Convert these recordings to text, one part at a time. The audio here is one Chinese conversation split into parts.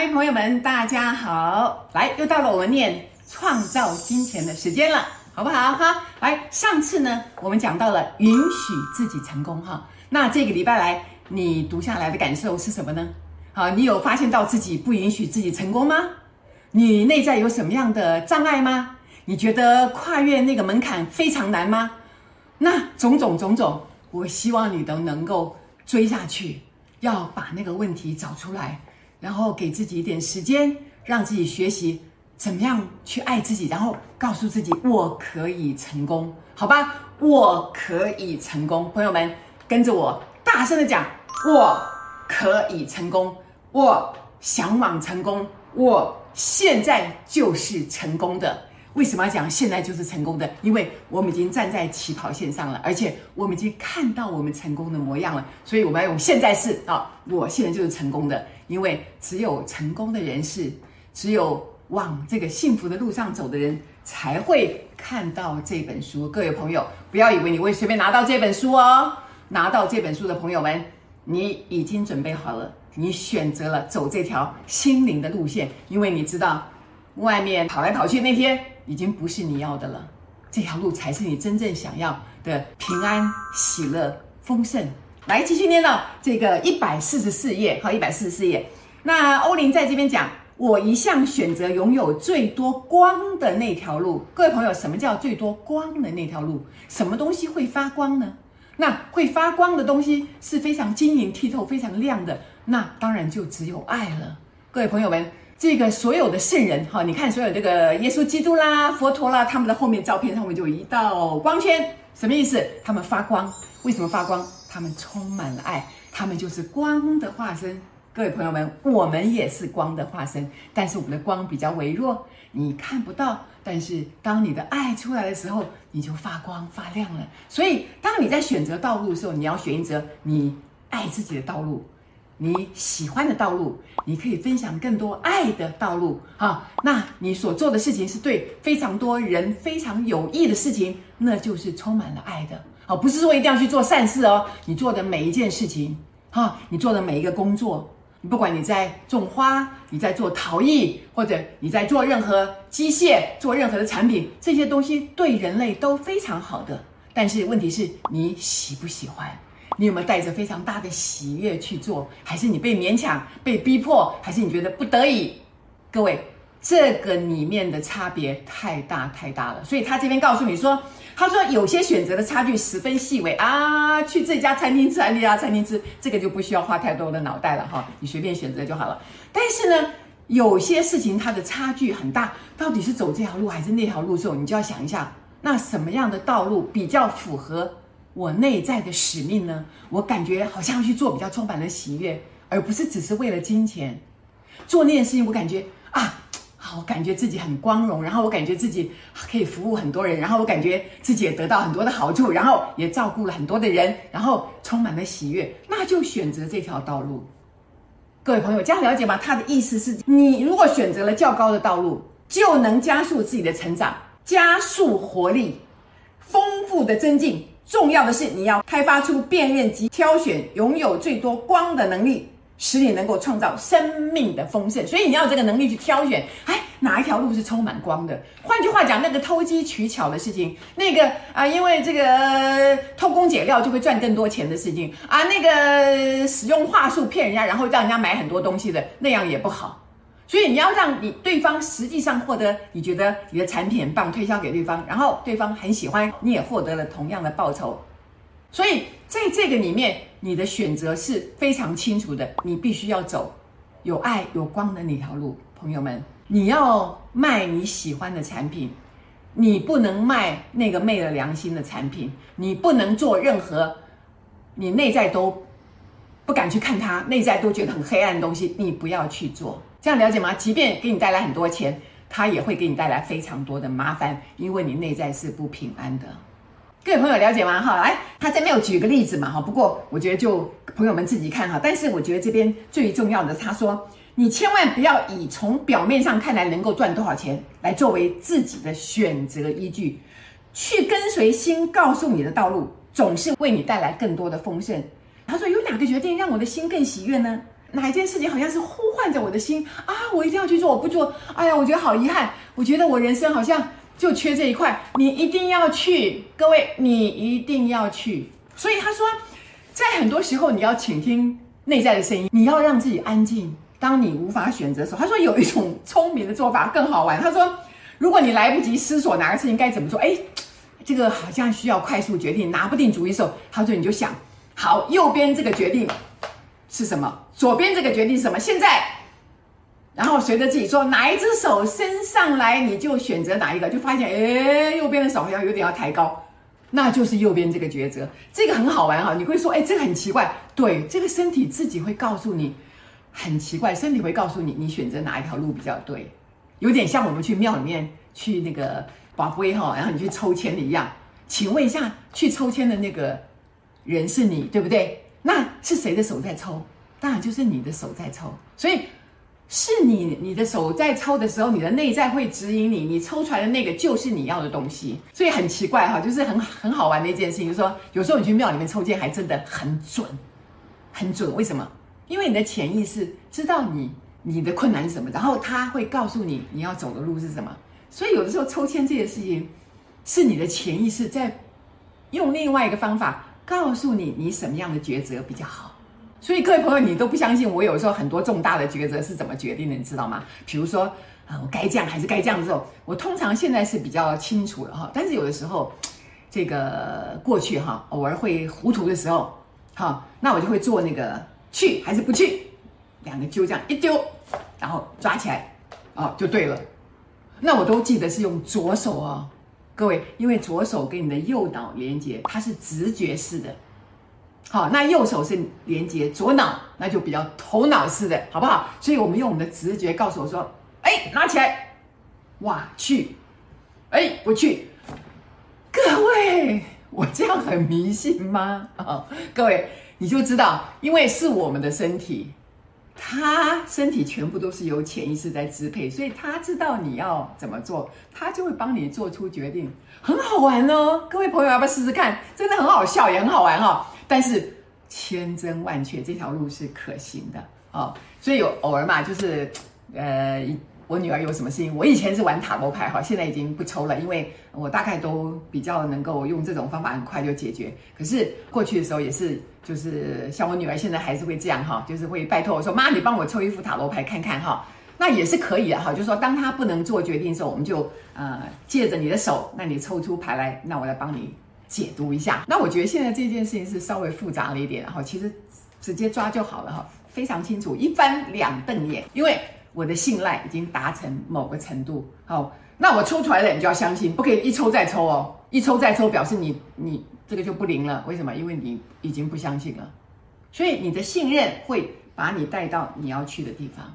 嗨，朋友们，大家好！来，又到了我们念创造金钱的时间了，好不好？哈，来，上次呢，我们讲到了允许自己成功，哈。那这个礼拜来，你读下来的感受是什么呢？好，你有发现到自己不允许自己成功吗？你内在有什么样的障碍吗？你觉得跨越那个门槛非常难吗？那种种种种，我希望你都能够追下去，要把那个问题找出来。然后给自己一点时间，让自己学习怎么样去爱自己，然后告诉自己我可以成功，好吧？我可以成功，朋友们跟着我大声的讲，我可以成功，我向往成功，我现在就是成功的。为什么要讲现在就是成功的？因为我们已经站在起跑线上了，而且我们已经看到我们成功的模样了，所以我们要用现在式啊！我现在就是成功的，因为只有成功的人士，只有往这个幸福的路上走的人，才会看到这本书。各位朋友，不要以为你会随便拿到这本书哦！拿到这本书的朋友们，你已经准备好了，你选择了走这条心灵的路线，因为你知道。外面跑来跑去那天已经不是你要的了，这条路才是你真正想要的平安、喜乐、丰盛。来，继续念到这个一百四十四页，好，一百四十四页。那欧林在这边讲，我一向选择拥有最多光的那条路。各位朋友，什么叫最多光的那条路？什么东西会发光呢？那会发光的东西是非常晶莹剔透、非常亮的，那当然就只有爱了。各位朋友们。这个所有的圣人哈，你看所有这个耶稣基督啦、佛陀啦，他们的后面照片上面就有一道光圈，什么意思？他们发光，为什么发光？他们充满了爱，他们就是光的化身。各位朋友们，我们也是光的化身，但是我们的光比较微弱，你看不到。但是当你的爱出来的时候，你就发光发亮了。所以，当你在选择道路的时候，你要选择你爱自己的道路。你喜欢的道路，你可以分享更多爱的道路啊。那你所做的事情是对非常多人非常有益的事情，那就是充满了爱的。好，不是说一定要去做善事哦。你做的每一件事情，哈，你做的每一个工作，不管你在种花，你在做陶艺，或者你在做任何机械，做任何的产品，这些东西对人类都非常好的。但是问题是你喜不喜欢？你有没有带着非常大的喜悦去做？还是你被勉强、被逼迫？还是你觉得不得已？各位，这个里面的差别太大太大了。所以他这边告诉你说，他说有些选择的差距十分细微啊，去这家餐厅吃，那家餐厅吃，这个就不需要花太多的脑袋了哈，你随便选择就好了。但是呢，有些事情它的差距很大，到底是走这条路还是那条路的时候，你就要想一下，那什么样的道路比较符合？我内在的使命呢？我感觉好像去做比较充满了喜悦，而不是只是为了金钱做那件事情。我感觉啊，好，感觉自己很光荣，然后我感觉自己可以服务很多人，然后我感觉自己也得到很多的好处，然后也照顾了很多的人，然后充满了喜悦，那就选择这条道路。各位朋友，这样了解吗？他的意思是你如果选择了较高的道路，就能加速自己的成长，加速活力，丰富的增进。重要的是，你要开发出辨认及挑选拥有最多光的能力，使你能够创造生命的丰盛。所以你要有这个能力去挑选，哎，哪一条路是充满光的？换句话讲，那个偷机取巧的事情，那个啊，因为这个偷工减料就会赚更多钱的事情啊，那个使用话术骗人家，然后让人家买很多东西的那样也不好。所以你要让你对方实际上获得你觉得你的产品很棒，推销给对方，然后对方很喜欢，你也获得了同样的报酬。所以在这个里面，你的选择是非常清楚的，你必须要走有爱有光的那条路。朋友们，你要卖你喜欢的产品，你不能卖那个昧了良心的产品，你不能做任何你内在都不敢去看它，内在都觉得很黑暗的东西，你不要去做。这样了解吗？即便给你带来很多钱，它也会给你带来非常多的麻烦，因为你内在是不平安的。各位朋友了解吗？哈，来，他这边有举个例子嘛，哈。不过我觉得就朋友们自己看哈。但是我觉得这边最重要的，他说你千万不要以从表面上看来能够赚多少钱来作为自己的选择依据，去跟随心告诉你的道路，总是为你带来更多的丰盛。他说有哪个决定让我的心更喜悦呢？哪一件事情好像是呼唤着我的心啊，我一定要去做，我不做，哎呀，我觉得好遗憾，我觉得我人生好像就缺这一块。你一定要去，各位，你一定要去。所以他说，在很多时候你要倾听内在的声音，你要让自己安静。当你无法选择的时候，他说有一种聪明的做法更好玩。他说，如果你来不及思索哪个事情该怎么做，哎，这个好像需要快速决定，拿不定主意的时候，他说你就想，好，右边这个决定。是什么？左边这个决定是什么？现在，然后随着自己说哪一只手伸上来，你就选择哪一个，就发现，哎，右边的手好像有点要抬高，那就是右边这个抉择。这个很好玩哈，你会说，哎，这个很奇怪。对，这个身体自己会告诉你，很奇怪，身体会告诉你，你选择哪一条路比较对，有点像我们去庙里面去那个拔杯哈，然后你去抽签的一样。请问一下，去抽签的那个人是你，对不对？是谁的手在抽？当然就是你的手在抽。所以是你，你的手在抽的时候，你的内在会指引你，你抽出来的那个就是你要的东西。所以很奇怪哈，就是很很好玩的一件事情，就是说有时候你去庙里面抽签还真的很准，很准。为什么？因为你的潜意识知道你你的困难是什么，然后他会告诉你你要走的路是什么。所以有的时候抽签这件事情是你的潜意识在用另外一个方法。告诉你，你什么样的抉择比较好？所以各位朋友，你都不相信我有时候很多重大的抉择是怎么决定的，你知道吗？比如说啊，我该这样还是该这样的时候，我通常现在是比较清楚了哈。但是有的时候，这个过去哈，偶尔会糊涂的时候，哈，那我就会做那个去还是不去，两个揪这样一丢，然后抓起来，哦，就对了。那我都记得是用左手哦。各位，因为左手跟你的右脑连接，它是直觉式的，好，那右手是连接左脑，那就比较头脑式的，好不好？所以我们用我们的直觉告诉我说，哎，拿起来，哇，去，哎，不去。各位，我这样很迷信吗？啊，各位，你就知道，因为是我们的身体。他身体全部都是由潜意识在支配，所以他知道你要怎么做，他就会帮你做出决定，很好玩哦。各位朋友要不要试试看？真的很好笑，也很好玩哈、但是千真万确，这条路是可行的哦。所以有偶尔嘛，就是呃。我女儿有什么事情？我以前是玩塔罗牌哈，现在已经不抽了，因为我大概都比较能够用这种方法很快就解决。可是过去的时候也是，就是像 我女儿现在还是会这样哈，就是会拜托我说：“妈，你帮我抽一副塔罗牌看看哈。”那也是可以的哈，就是说当她不能做决定的时候，我们就呃借着你的手，那你抽出牌来，那我来帮你解读一下。那我觉得现在这件事情是稍微复杂了一点，然后其实直接抓就好了哈，非常清楚，一翻两瞪眼，因为。我的信赖已经达成某个程度，好，那我抽出来了你就要相信，不可以一抽再抽哦，一抽再抽表示你你这个就不灵了，为什么？因为你已经不相信了，所以你的信任会把你带到你要去的地方，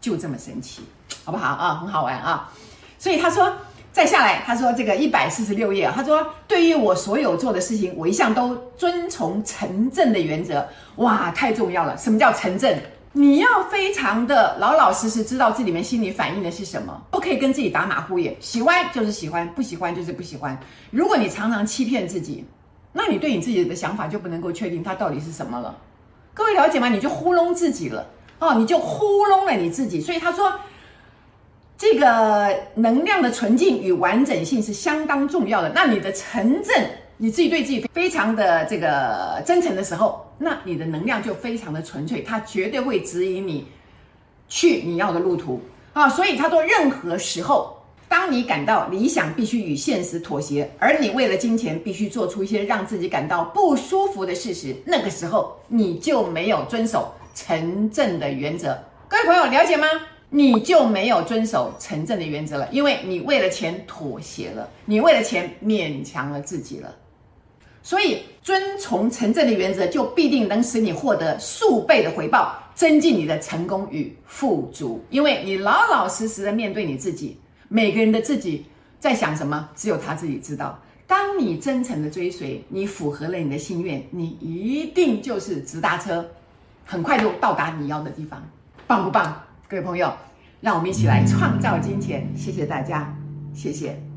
就这么神奇，好不好啊？很好玩啊！所以他说，再下来他说这个一百四十六页，他说对于我所有做的事情，我一向都遵从诚正的原则，哇，太重要了！什么叫诚正？你要非常的老老实实知道这里面心里反映的是什么，不可以跟自己打马虎眼。喜欢就是喜欢，不喜欢就是不喜欢。如果你常常欺骗自己，那你对你自己的想法就不能够确定它到底是什么了。各位了解吗？你就糊弄自己了哦，你就糊弄了你自己。所以他说，这个能量的纯净与完整性是相当重要的。那你的诚正。你自己对自己非常的这个真诚的时候，那你的能量就非常的纯粹，它绝对会指引你去你要的路途啊。所以他说，任何时候，当你感到理想必须与现实妥协，而你为了金钱必须做出一些让自己感到不舒服的事实，那个时候你就没有遵守诚正的原则。各位朋友了解吗？你就没有遵守诚正的原则了，因为你为了钱妥协了，你为了钱勉强了自己了。所以，遵从诚正的原则，就必定能使你获得数倍的回报，增进你的成功与富足。因为你老老实实的面对你自己，每个人的自己在想什么，只有他自己知道。当你真诚的追随，你符合了你的心愿，你一定就是直达车，很快就到达你要的地方，棒不棒？各位朋友，让我们一起来创造金钱。谢谢大家，谢谢。